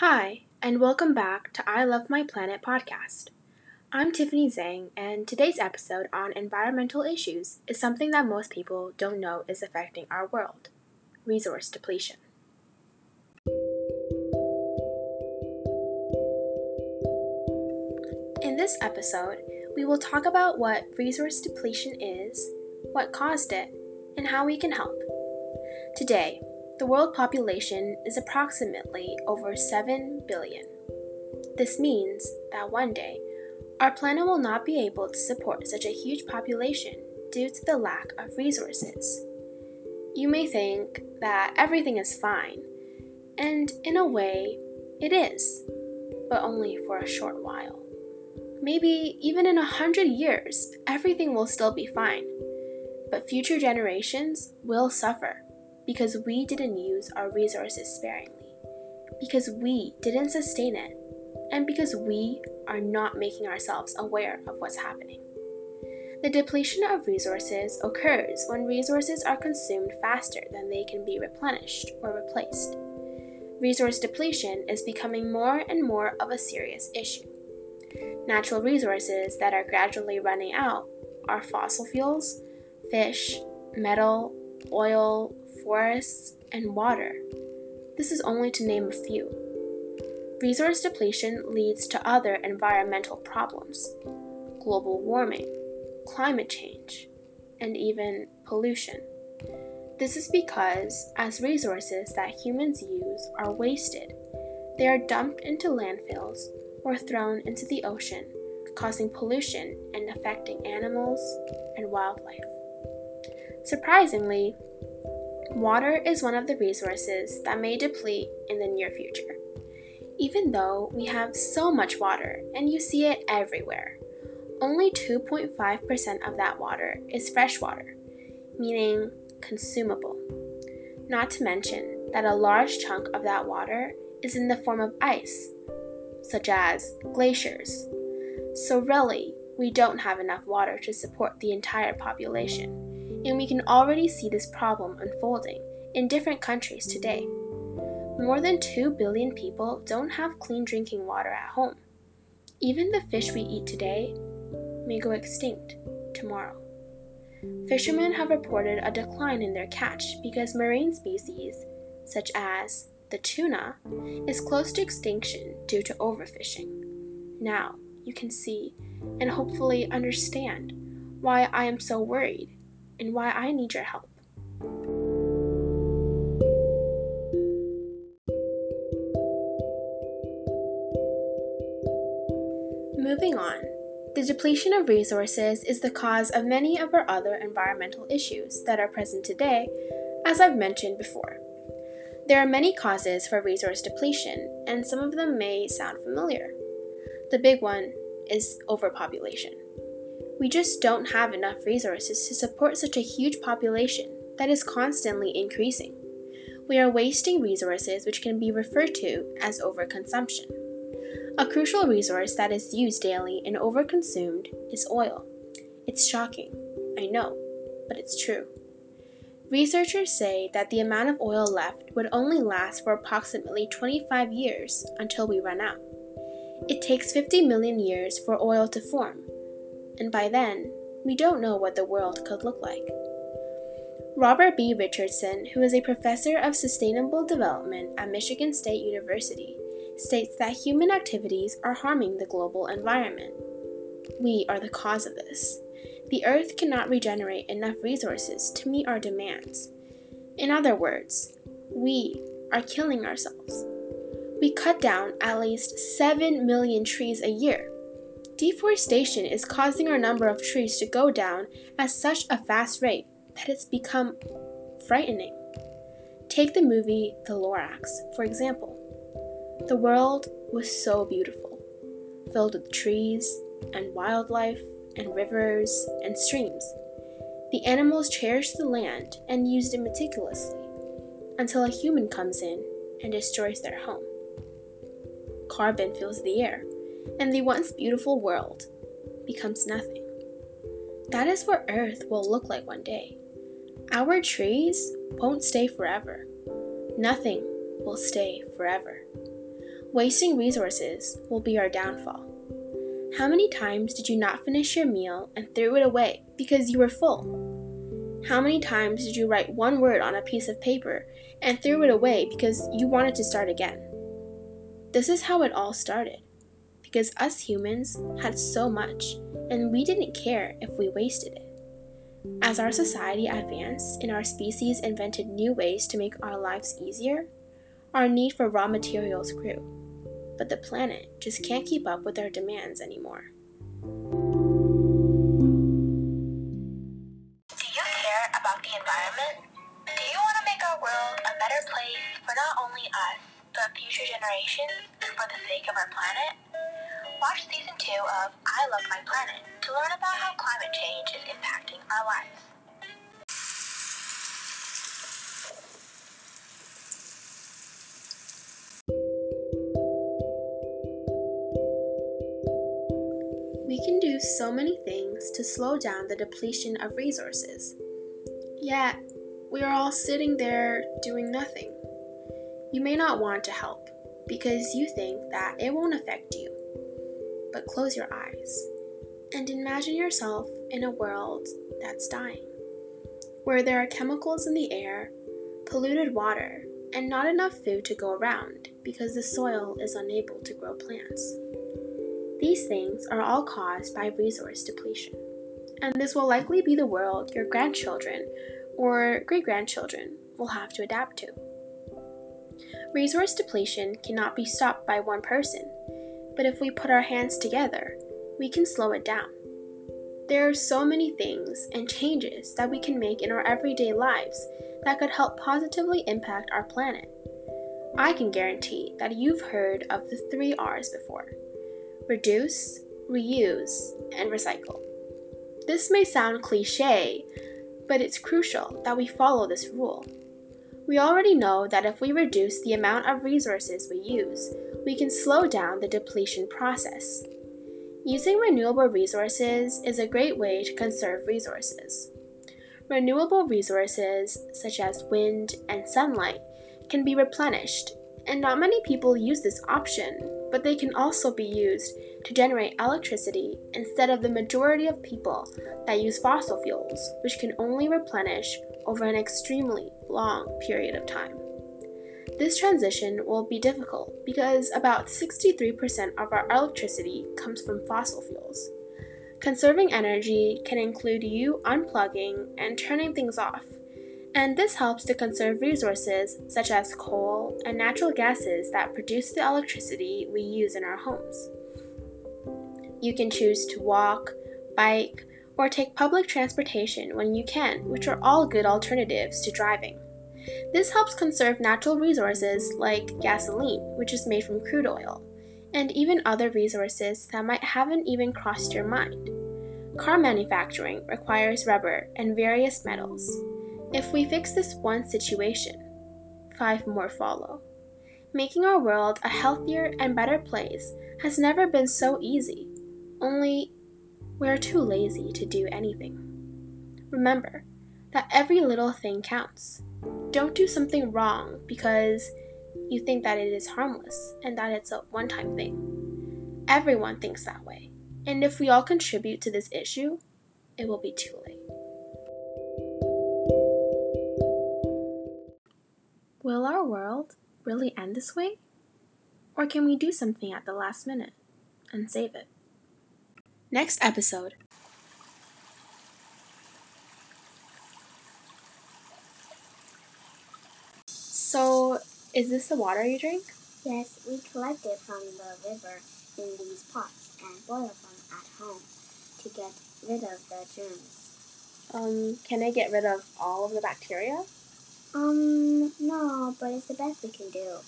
Hi, and welcome back to I Love My Planet podcast. I'm Tiffany Zhang, and today's episode on environmental issues is something that most people don't know is affecting our world resource depletion. In this episode, we will talk about what resource depletion is, what caused it, and how we can help. Today, the world population is approximately over 7 billion. This means that one day, our planet will not be able to support such a huge population due to the lack of resources. You may think that everything is fine, and in a way, it is, but only for a short while. Maybe even in a hundred years, everything will still be fine, but future generations will suffer because we didn't use our resources sparingly, because we didn't sustain it, and because we are not making ourselves aware of what's happening. The depletion of resources occurs when resources are consumed faster than they can be replenished or replaced. Resource depletion is becoming more and more of a serious issue. Natural resources that are gradually running out are fossil fuels, fish, metal, oil, forests, and water. This is only to name a few. Resource depletion leads to other environmental problems global warming, climate change, and even pollution. This is because, as resources that humans use are wasted, they are dumped into landfills or thrown into the ocean, causing pollution and affecting animals and wildlife. Surprisingly, water is one of the resources that may deplete in the near future. Even though we have so much water and you see it everywhere, only 2.5% of that water is fresh water, meaning consumable. Not to mention that a large chunk of that water is in the form of ice, such as glaciers. So, really, we don't have enough water to support the entire population and we can already see this problem unfolding in different countries today. More than 2 billion people don't have clean drinking water at home. Even the fish we eat today may go extinct tomorrow. Fishermen have reported a decline in their catch because marine species, such as the tuna, is close to extinction due to overfishing. Now you can see and hopefully understand why I am so worried and why I need your help. Moving on, the depletion of resources is the cause of many of our other environmental issues that are present today, as I've mentioned before. There are many causes for resource depletion, and some of them may sound familiar. The big one is overpopulation. We just don't have enough resources to support such a huge population that is constantly increasing. We are wasting resources which can be referred to as overconsumption. A crucial resource that is used daily and overconsumed is oil. It's shocking, I know, but it's true. Researchers say that the amount of oil left would only last for approximately 25 years until we run out. It takes 50 million years for oil to form, and by then, we don't know what the world could look like. Robert B. Richardson, who is a professor of sustainable development at Michigan State University, states that human activities are harming the global environment. We are the cause of this. The Earth cannot regenerate enough resources to meet our demands. In other words, we are killing ourselves. We cut down at least 7 million trees a year Deforestation is causing our number of trees to go down at such a fast rate that it's become frightening. Take the movie The Lorax, for example. The world was so beautiful, filled with trees and wildlife and rivers and streams. The animals cherished the land and used it meticulously until a human comes in and destroys their home. Carbon fills the air and the once beautiful world becomes nothing. That is what Earth will look like one day. Our trees won't stay forever. Nothing will stay forever. Wasting resources will be our downfall. How many times did you not finish your meal and threw it away because you were full? How many times did you write one word on a piece of paper and threw it away because you wanted to start again? This is how it all started. Because us humans had so much, and we didn't care if we wasted it. As our society advanced and our species invented new ways to make our lives easier, our need for raw materials grew. But the planet just can't keep up with our demands anymore. Do you care about the environment? Do you want to make our world a better place for not only us, but future generations and for the sake of our planet? Watch season 2 of I Love My Planet to learn about how climate change is impacting our lives. We can do so many things to slow down the depletion of resources. Yet, we are all sitting there doing nothing. You may not want to help because you think that it won't affect you. But close your eyes and imagine yourself in a world that's dying, where there are chemicals in the air, polluted water, and not enough food to go around because the soil is unable to grow plants. These things are all caused by resource depletion, and this will likely be the world your grandchildren or great grandchildren will have to adapt to. Resource depletion cannot be stopped by one person, but if we put our hands together, we can slow it down. There are so many things and changes that we can make in our everyday lives that could help positively impact our planet. I can guarantee that you've heard of the three R's before reduce, reuse, and recycle. This may sound cliche, but it's crucial that we follow this rule. We already know that if we reduce the amount of resources we use, we can slow down the depletion process. Using renewable resources is a great way to conserve resources. Renewable resources, such as wind and sunlight, can be replenished, and not many people use this option, but they can also be used to generate electricity instead of the majority of people that use fossil fuels, which can only replenish over an extremely long period of time. This transition will be difficult because about 63% of our electricity comes from fossil fuels. Conserving energy can include you unplugging and turning things off, and this helps to conserve resources such as coal and natural gases that produce the electricity we use in our homes. You can choose to walk, bike, or take public transportation when you can, which are all good alternatives to driving. This helps conserve natural resources like gasoline, which is made from crude oil, and even other resources that might haven't even crossed your mind. Car manufacturing requires rubber and various metals. If we fix this one situation, five more follow. Making our world a healthier and better place has never been so easy, only we are too lazy to do anything. Remember that every little thing counts. Don't do something wrong because you think that it is harmless and that it's a one time thing. Everyone thinks that way. And if we all contribute to this issue, it will be too late. Will our world really end this way? Or can we do something at the last minute and save it? Next episode So, is this the water you drink? Yes, we collect it from the river in these pots and boil them at home to get rid of the germs. Um, can they get rid of all of the bacteria? Um, no, but it's the best we can do.